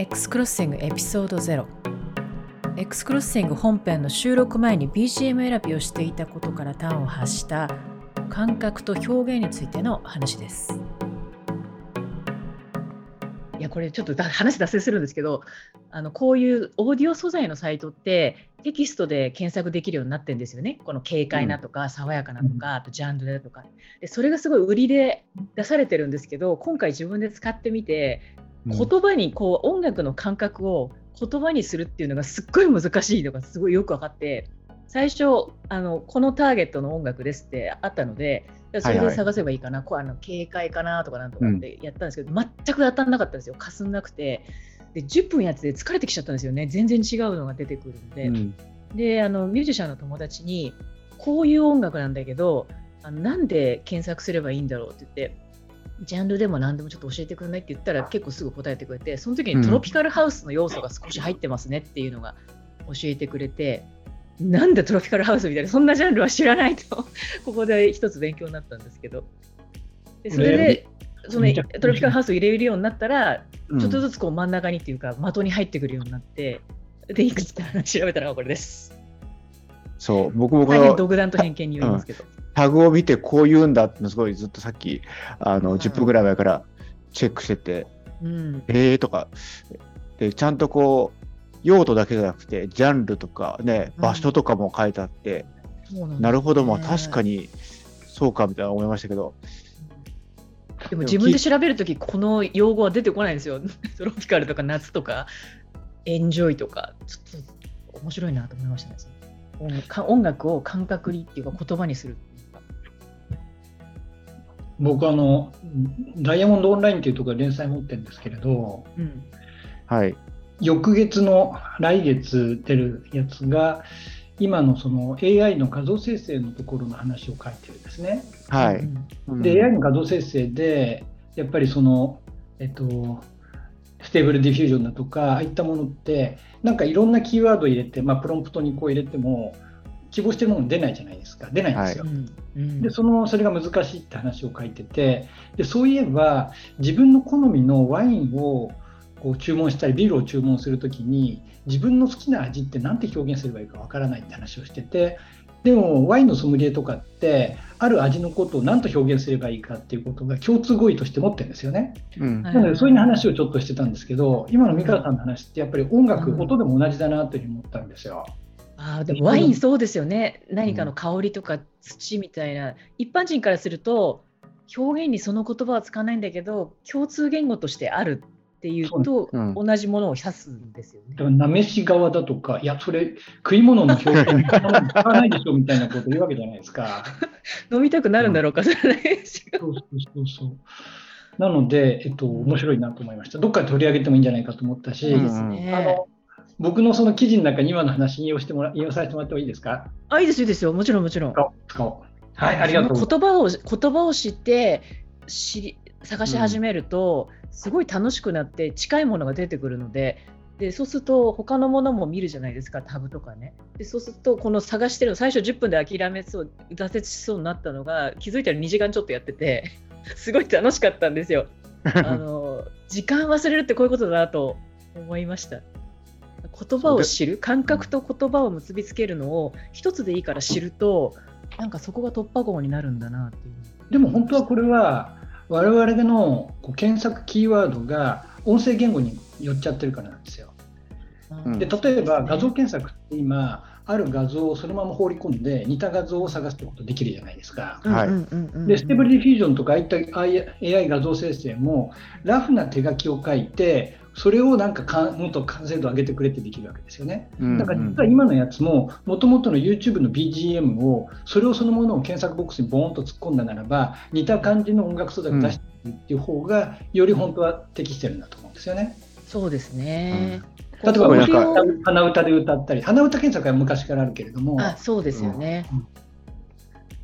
X クロッシングエピソード0 X クロッシング本編の収録前に BGM 選びをしていたことから端を発した感覚と表現についての話です。いやこれちょっとだ話脱線するんですけどあのこういうオーディオ素材のサイトってテキストで検索できるようになってるんですよね。この軽快なとか、爽やかなとか、あとジャンルだとかで。それがすごい売りで出されてるんですけど、今回自分で使ってみて、言葉にこう音楽の感覚を言葉にするっていうのがすっごい難しいのがすごいよく分かって、最初あのこのターゲットの音楽ですってあったので、それで探せばいいかな、こうあの軽快かなとかなんとかってやったんですけど、全く当たんなかったんですよ。かすんなくて。で10分やってて疲れてきちゃったんですよね。全然違うのが出てくるんで、うん。であのミュージシャンの友達にこういう音楽なんだけどあのなんで検索すればいいんだろうって言ってジャンルでも何でもちょっと教えてくれないって言ったら結構すぐ答えてくれてその時にトロピカルハウスの要素が少し入ってますねっていうのが教えてくれて、なんでトロピカルハウスみたいなそんなジャンルは知らないと ここで一つ勉強になったんですけど。でそれでそのトロピカルハウスを入れるようになったらちょっとずつこう真ん中にっていうか的に入ってくるようになってでいくつか調べたのがこれです。そう、僕もこ大変の独断と偏見によりますけど。タグを見てこう言うんだってのすごいずっとさっきあのうん。10分ぐらい前からチェックしてて、うん、えーとか。でちゃんとこう用途だけじゃなくてジャンルとかねうん。場所とかも書いてあって、なるほどまあ確かにそうかみたいな思いましたけど。でも自分で調べるとき、この用語は出てこないんですよ。トロピカルとか夏とか、エンジョイとか、ちょっと面白いなと思いましたね。音楽を感覚にっていうか言葉にする。僕あの、ダイヤモンドオンラインっていうところで連載持ってるんですけれど、うん、はい。翌月の来月出るやつが、今のその AI の画像生成のところの話を書いてるんですね。はい、うん。うんで、AI の画像生成で、やっぱりその、えっと、ステーブルディフュージョンだとか、ああいったものって、なんかいろんなキーワード入れて、まあ、プロンプトにこう入れても、希望してるもの出ないじゃないですか、出ないんですよ。うん。うん。でそのそれが難しいって話を書いてて。でそういえば自分の好みのワインをこう注文したりビールを注文するときに自分の好きな味って何て表現すればいいかわからないって話をしてて。でもワインのソムリエとかってある味のことを何と表現すればいいかっていうことが共通語彙として持ってるんですよね。うん。はい。なのでそういう話をちょっとしてたんですけど今の三川さんの話ってやっぱり音楽、うん。音でも同じだなというふうに思ったんですよ。あーでもワインそうですよね。何かの香りとか土みたいな、一般人からすると表現にその言葉は使わないんだけど共通言語としてあるっていうと、うん同じものを指すんですよねだ。から、なめし側だとか、いや、それ、食い物の表現に使わないでしょみたいなこと言うわけじゃないですか。飲みたくなるんだろうか、それね。そうそうそうそう。なので、えっと、面白いなと思いました。どっかで取り上げてもいいんじゃないかと思ったし、いいですね。あの僕のその記事の中に今の話引用してもら引用させてもらってもいいですか？あ、いいですよ、いいですよ。もちろん、もちろん。はい、ありがとう。言葉を言葉を知って知り探し始めると、すごい楽しくなって近いものが出てくるので。でそうすると他のものも見るじゃないですかタブとかねでそうするとこの探してるの最初10分で諦めそう挫折しそうになったのが気づいたら2時間ちょっとやってて すごい楽しかったんですよあの時間忘れるってこういうことだなと思いました言葉を知る感覚と言葉を結びつけるのを一つでいいから知るとなんかそこが突破口になるんだなっていう。でも本当はこれは、我々のこう検索キーワードが音声言語に寄っちゃってるからなんですよ。うん。で例えば画像検索って今、ある画像をそのまま放り込んで似た画像を探すってことできるじゃないですか。はいで、ステーブルディフュージョンとかああいった AI 画像生成もラフな手書きを書いて、それをなんかかんもっと完成度上げてくれってできるわけですよね。うんだから実は今のやつも、もともとの YouTube の BGM を、それをそのものを検索ボックスにボーンと突っ込んだならば、似た感じの音楽素材を出してるっていう方が、より本当は適してるんだと思うんですよね。そうですね。例えば、これなんか鼻歌鼻歌で歌ったり、鼻歌検索は昔からあるけれども、あそうですよねうん。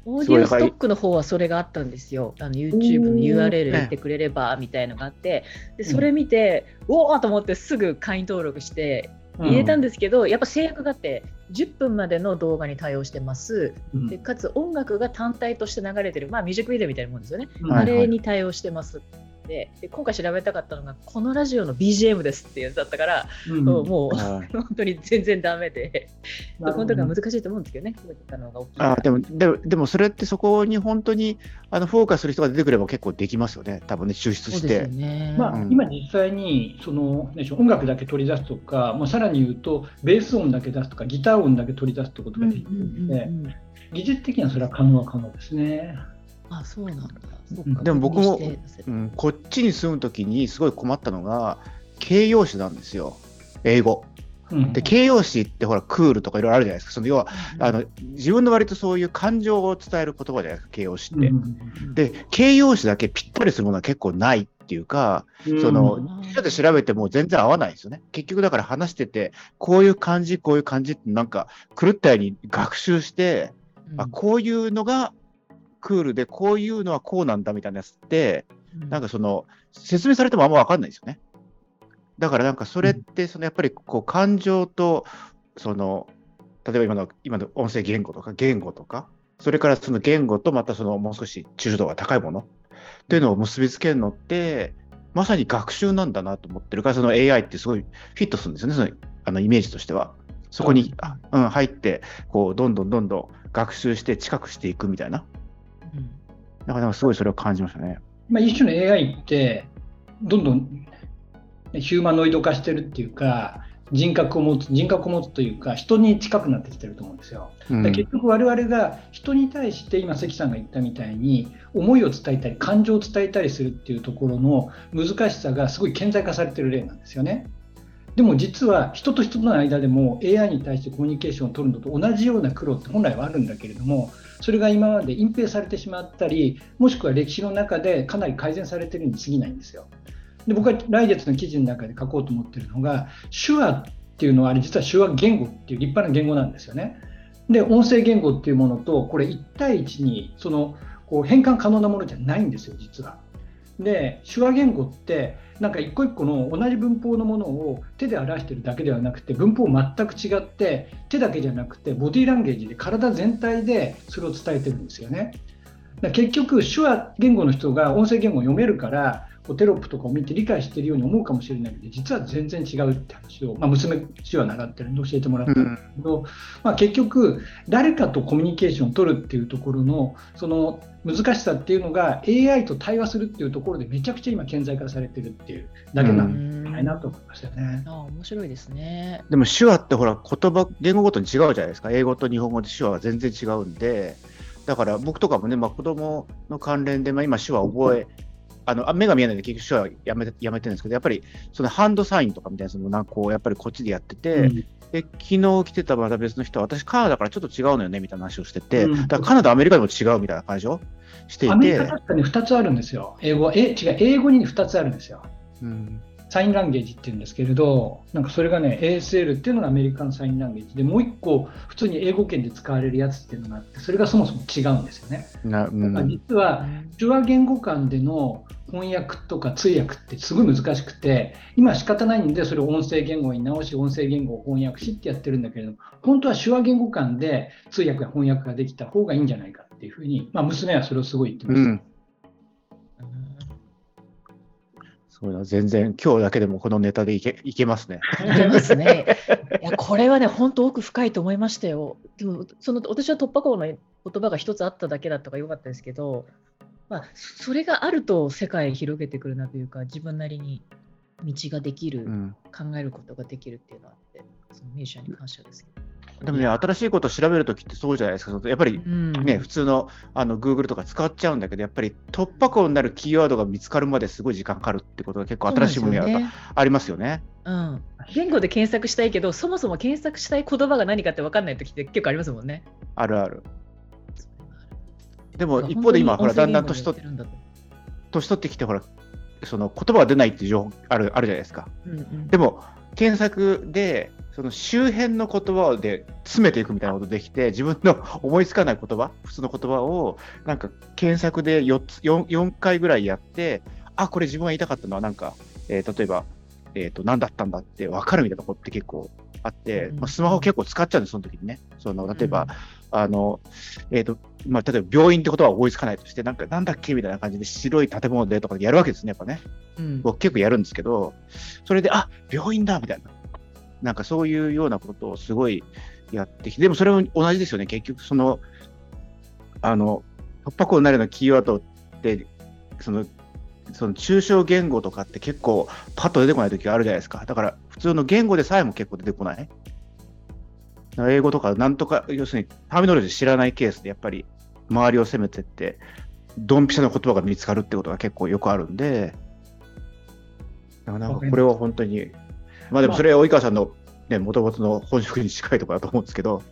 オーディオストックの方はそれがあったんですよ。あの YouTube の URL 入れてくれればみたいのがあって、でそれ見て、おおと思ってすぐ会員登録してうん入れたんですけど、やっぱ制約があって、10分までの動画に対応してます。うんでかつ音楽が単体として流れてる、まあミュージックビデオみたいなもんですよね。うんあれに対応してます。てで今回調べたかったのがこのラジオの BGM ですっていうやつだったから、うん。もうはい。本当に全然ダメでそこのところが難しいと思うんですけどねでもでもでもそれってそこに本当にあのフォーカスする人が出てくれば結構できますよね、多分ね、抽出して。ね、まあうん。今実際にその音楽だけ取り出すとか、まあ、さらに言うとベース音だけ出すとかギター音だけ取り出すってことができるので、うんうん。技術的にはそれは可能は可能ですね。あそうなんだ。でも僕もうん、こっちに住むときにすごい困ったのが、形容詞なんですよ、英語。うん。で、形容詞ってほら、クールとかいろいろあるじゃないですか、その要はあの自分の割とそういう感情を伝える言葉じゃないですか、形容詞って。うんで、形容詞だけぴったりするものは結構ないっていうか、そのうん辞書で調べても全然合わないんですよね。結局だから話してて、こういう感じ、こういう感じってなんか狂ったように学習して、うん。あこういうのがクールで、こういうのはこうなんだみたいなやつって、うんなんかその説明されてもあんま分かんないですよね。だからなんかそれってそのやっぱりこう感情とその例えば今の今の音声言語とか言語とかそれからその言語とまたそのもう少し抽象度が高いものっていうのを結びつけるのってまさに学習なんだなと思ってるからその AI ってすごいフィットするんですよねそのあのイメージとしては。そこに、あうん、入ってこうどんどんどんどん学習して近くしていくみたいな。うんだからなんかすごいそれを感じましたね。まあ、一種の AI ってどんどんヒューマノイド化してるっていうか人格を持つ人格を持つというか人に近くなってきてると思うんですよ。うん結局我々が人に対して今関さんが言ったみたいに思いを伝えたり感情を伝えたりするっていうところの難しさがすごい顕在化されてる例なんですよね。でも実は人と人との間でも AI に対してコミュニケーションを取るのと同じような苦労って本来はあるんだけれどもそれが今まで隠蔽されてしまったりもしくは歴史の中でかなり改善されてるに過ぎないんですよ。で僕は来月の記事の中で書こうと思ってるのが手話っていうのはあれ実は手話言語っていう立派な言語なんですよね。で音声言語っていうものとこれ1対1にそのこう変換可能なものじゃないんですよ実は。で手話言語ってなんか一個一個の同じ文法のものを手で表してるだけではなくて文法全く違って手だけじゃなくてボディーランゲージで体全体でそれを伝えてるんですよね。結局手話言語の人が音声言語を読めるからこうテロップとかを見て理解しているように思うかもしれないけど実は全然違うって話を、まあ、娘手話習ってるんで教えてもらったんですけど、まあ、結局誰かとコミュニケーションを取るっていうところのその難しさっていうのが AI と対話するっていうところでめちゃくちゃ今顕在化されてるっていうだけなんじゃないなと思いましたよね。あ面白いですね。でも手話ってほら言葉言語ごとに違うじゃないですか英語と日本語で手話は全然違うんでだから僕とかもね、まあ、子供の関連で、まあ、今手話覚えあのあ目が見えないんで結局手話やめてやめてるんですけどやっぱりそのハンドサインとかみたいなそのなんかこうやっぱりこっちでやってて、うんで昨日来てたまた別の人は私カナダからちょっと違うのよねみたいな話をしてて、うんだからカナダアメリカでも違うみたいな感じをしていてアメリカ、確かに2つあるんですよ。英語え違う英語に2つあるんですよ。うんサインランゲージっていうんですけれど、なんかそれがね、ASL っていうのがアメリカンサインランゲージで、もう一個、普通に英語圏で使われるやつっていうのがあって、それがそもそも違うんですよね。なうだからん実は、手話言語間での翻訳とか通訳ってすごい難しくて、今仕方ないんで、それを音声言語に直し、音声言語を翻訳しってやってるんだけれども、本当は手話言語間で通訳や翻訳ができた方がいいんじゃないかっていうふうに、まあ、娘はそれをすごい言ってました。うん、そうだ全然今日だけでもこのネタでいけいけますね。いけますね。いや、これはね、本当奥深いと思いましたよ。でも、その私は突破口の言葉が一つあっただけだったからよかったですけど、まあ、そそれがあると世界広げてくるなというか、自分なりに道ができる、うん考えることができるっていうのがあって、そのミュージシャンに感謝ですけど。でもね、新しいことを調べるときってそうじゃないですか。やっぱりうんね、普通のあの Google とか使っちゃうんだけど、やっぱり突破口になるキーワードが見つかるまですごい時間かかるってことが結構新しい分野がそうなんですよねありますよね。うん、言語で検索したいけど、そもそも検索したい言葉が何かって分かんないときって結構ありますもんね。あるある。でも一方で今、ほら、だんだん年取っるんだと。年取ってきて、ほら、その言葉が出ないっていう情報あるあるじゃないですか。うんうんでも、検索で、その周辺の言葉で詰めていくみたいなことできて、自分の 思いつかない言葉、普通の言葉を、なんか検索で 4, つ 4, 4回ぐらいやって、あ、これ自分が言いたかったのは、なんか、えー例えば、えーと、何だったんだって分かるみたいなことって結構あって、まあ、スマホ結構使っちゃうんです、その時にね。その例えば、あの、えっ、と、まあ、例えば病院って言葉は思いつかないとして、なんか、なんだっけみたいな感じで白い建物でとかやるわけですね、やっぱね。うん僕結構やるんですけど、それで、あ病院だみたいな。なんかそういうようなことをすごいやってきて、でもそれも同じですよね、結局、その、あの、突破口になるようなキーワードって、その、その抽象言語とかって結構パッと出てこない時があるじゃないですか。だから普通の言語でさえも結構出てこない？英語とかなんとか、要するにターミノロジー知らないケースでやっぱり周りを攻めてって、ドンピシャな言葉が見つかるってことが結構よくあるんで、なんかこれは本当に、まあでもそれは及川さんのね、もともとの本職に近いところだと思うんですけど、ね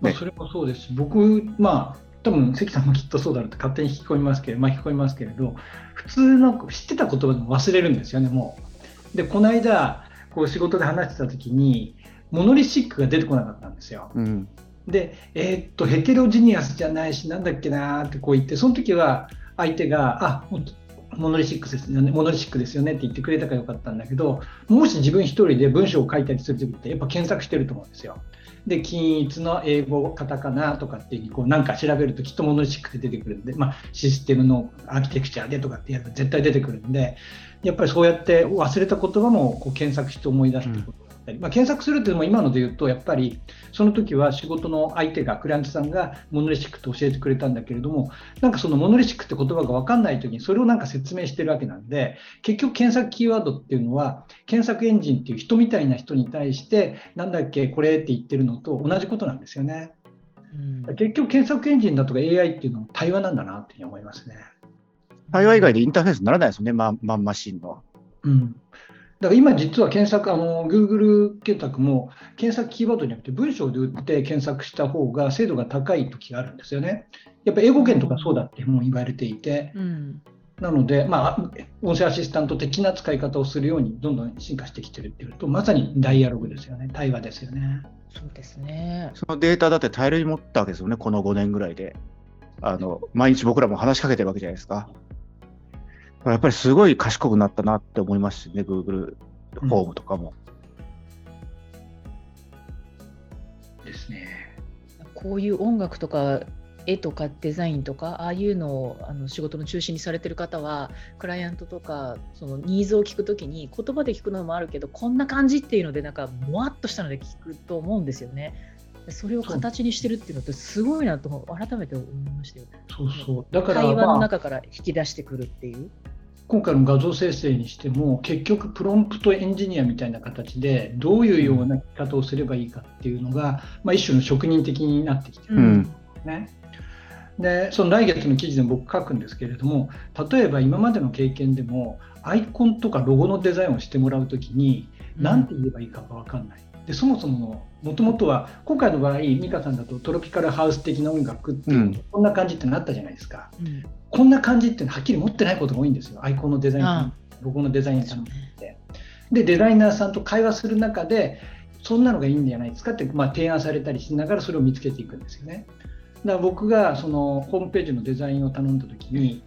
まあそれもそうですし、僕、まあ、多分関さんもきっとそうだろうと勝手に聞こえますけど、まあ、聞こえますけれど、普通の知ってた言葉でも忘れるんですよね、もう。で、この間、こう仕事で話してた時に、モノリシックが出てこなかったんですよ。うん、で、えーっと、ヘテロジニアスじゃないし、なんだっけなーってこう言って、その時は相手が、あモノリシックですよね、モノリシックですよねって言ってくれたからよかったんだけど、もし自分一人で文章を書いたりする時って、やっぱ検索してると思うんですよ。で、均一の英語、カタカナとかっていうこうなんか調べるときっとモノリシックって出てくるんで、まあ、システムのアーキテクチャでとかってやると絶対出てくるんで、やっぱりそうやって忘れた言葉もこう検索して思い出すってことったり、まあ、検索するっていうのも今ので言うと、やっぱりその時は仕事の相手が、クライアントさんがモノリシックって教えてくれたんだけれども、なんかそのモノリシックって言葉が分かんない時にそれをなんか説明してるわけなんで、結局検索キーワードっていうのは、検索エンジンっていう人みたいな人に対して、なんだっけ、これって言ってるのと同じことなんですよね。うん結局検索エンジンだとか AI っていうのも対話なんだなっていうふうに思いますね。対話以外でインターフェースにならないですよね、マンマンマシンの。うん。だから今実は検索、あの、Google 検索も検索キーワードじゃなくて文章で打って検索した方が精度が高い時があるんですよね。やっぱ英語圏とかそうだってもう言われていて、うんなので、まあ、音声アシスタント的な使い方をするようにどんどん進化してきてるっていうと、まさにダイアログですよね、対話ですよね。そうですね。そのデータだって大量に持ったわけですよね、この5年ぐらいで。あの毎日僕らも話しかけてるわけじゃないですか。やっぱりすごい賢くなったなって思いますしね、Google フォームとかも。ですね。こういう音楽とか絵とかデザインとかああいうのをあの仕事の中心にされてる方はクライアントとかそのニーズを聞くときに言葉で聞くのもあるけどこんな感じっていうのでなんかもわっとしたので聞くと思うんですよね。それを形にしてるっていうのってすごいなと改めて思いましたよ。そうそう。だから、会話のまあ、中から引き出してくるっていう。今回の画像生成にしても、結局、プロンプトエンジニアみたいな形で、どういうような聞き方をすればいいかっていうのが、まあ、一種の職人的になってきてるんですね。で、その来月の記事でも僕書くんですけれども、例えば今までの経験でも、アイコンとかロゴのデザインをしてもらうときに、何て言えばいいかが分かんない。でそもそももともとは今回の場合美香さんだとトロピカルハウス的な音楽っていうと、うん。こんな感じってなったじゃないですか。うん。こんな感じってははっきり持ってないことが多いんですよ。アイコンのデザインあロゴのデザインさんって。でデザイナーさんと会話する中でそんなのがいいんじゃないですかって、まあ、提案されたりしながらそれを見つけていくんですよね。だから僕がそのホームページのデザインを頼んだ時に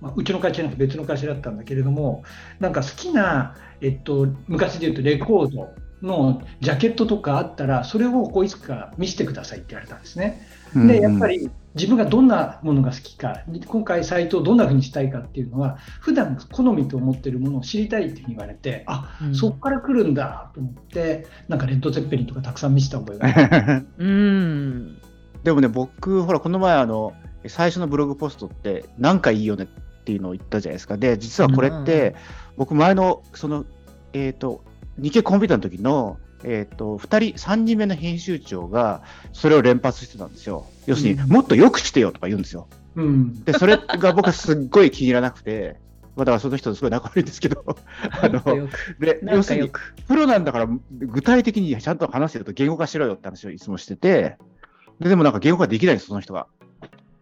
まあ、うちの会社じゃなくて別の会社だったんだけれども、なんか好きな、えっと、昔で言うとレコードのジャケットとかあったら、それをこういつか見せてくださいって言われたんですね。で、やっぱり自分がどんなものが好きか、今回サイトをどんな風にしたいかっていうのは、普段好みと思っているものを知りたいって言われて、あ、うんそこから来るんだと思って、なんかレッド・ゼッペリンとかたくさん見せた覚えがある。うん。でもね、僕、ほら、この前、あの、最初のブログポストって、なんかいいよねっていうのを言ったじゃないですか。で、実はこれって、僕、前の、その、えっ、と、日経コンピューターの時の、えっ、と、2人、3人目の編集長が、それを連発してたんですよ。要するに、うんもっとよくしてよとか言うんですよ。うん。で、それが僕はすっごい気に入らなくて、まあ、だからその人とすごい仲悪いんですけど、あの。でな要するに。プロなんだから、具体的にちゃんと話してると言語化しろよって話をいつもしてて、ででもなんか言語化できないんです、その人が。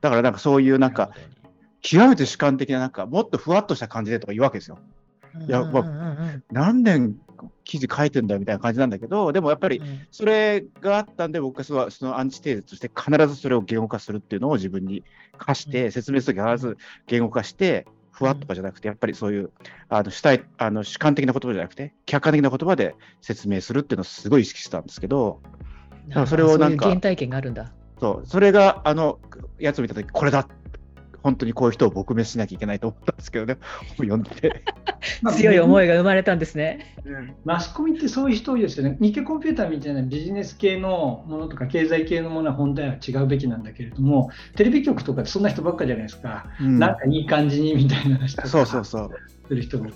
だからなんかそういうなんか、極めて主観的ななんか、もっとふわっとした感じでとか言うわけですよ。いやうんうんうんうん何年記事書いてんだよみたいな感じなんだけど、でもやっぱりうん。それがあったんで、僕はそのアンチテーゼとして必ずそれを言語化するっていうのを自分に課して、説明するとき必ず言語化して、ふわっとかじゃなくて、やっぱりそういうあの主体あの主観的な言葉じゃなくて、客観的な言葉で説明するっていうのをすごい意識したんですけど、だからそれをなんかそういう原体験があるんだ。そう。それがあのやつを見たとき、これだ、本当にこういう人を撲滅しなきゃいけないと思ったんですけどね、本読んでて。ま あ強い思いが生まれたんですね。マスコミってそういう人多いですよね。日経コンピューターみたいなビジネス系のものとか経済系のものは本来は違うべきなんだけれども、テレビ局とかでそんな人ばっかじゃないですか。うんなんかいい感じにみたいな話とかそうそうそう。する人が多い。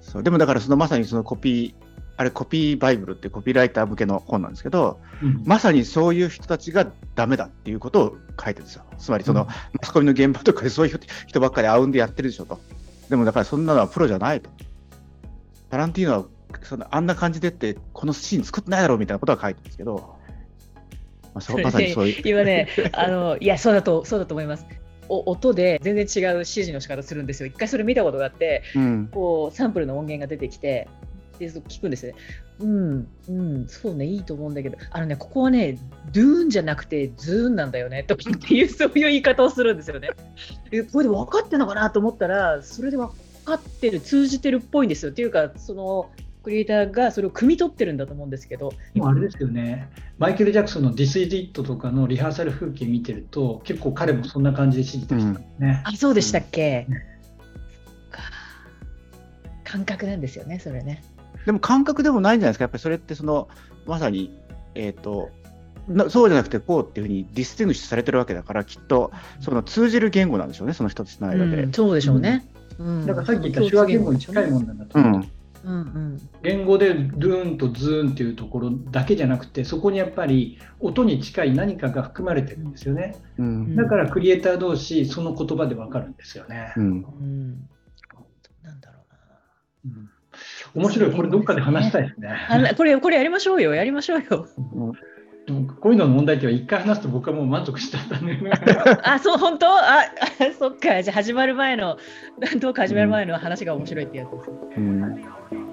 そうでもだからそのまさにそのコピー、あれコピーバイブルってコピーライター向けの本なんですけど、うんまさにそういう人たちがダメだっていうことを書いてるんですよ。つまりその、うんマスコミの現場とかでそういう人ばっかりあうんでやってるでしょと。でもだからそんなのはプロじゃないと。タランティーノはそのあんな感じでってこのシーン作ってないだろうみたいなことは書いてるんですけど、まあ、そ まさにそういう。今ね、あのいやそうだとそうだと思います。お音で全然違う指示の仕方するんですよ。一回それ見たことがあって、うんこうサンプルの音源が出てきて、でそう聞くんですね。うん、うん、そうね、いいと思うんだけど、あのね、ここはね、ドゥーンじゃなくて、ズーンなんだよねとかっていう、そういう言い方をするんですよね。えこれで分かってんのかなと思ったら、それで分かってる、通じてるっぽいんですよ。っていうか、そのクリエイターがそれを汲み取ってるんだと思うんですけど、でもあれですよね、マイケル・ジャクソンの This is It とかのリハーサル風景見てると、結構彼もそんな感じで指示出してたんですね。あ、そうでしたっけ、うん感覚なんですよね、それね。でも感覚でもないんじゃないですか、やっぱりそれってそのまさに、えーとなそうじゃなくてこうっていうふうに distinguish されてるわけだから、きっとその通じる言語なんでしょうね、その人たちの間で。うん、そうでしょうね。うんだからさっき言った手話言語に近いもんなんだとう思う。んうんうん言語でドゥーンとズーンっていうところだけじゃなくて、そこにやっぱり音に近い何かが含まれてるんですよね。うんだからクリエイター同士、その言葉でわかるんですよね。うんうんなんだろうな。うん面白い、これどっかで話したいですね。あなこれ、これやりましょうよ、やりましょうよ。でもこういうのの問題点は一回話すと僕はもう満足しちゃったね。あ、そう、本当？あ、あ そっか。じゃあ始まる前の、どうか始まる前の話が面白いってやつです。うん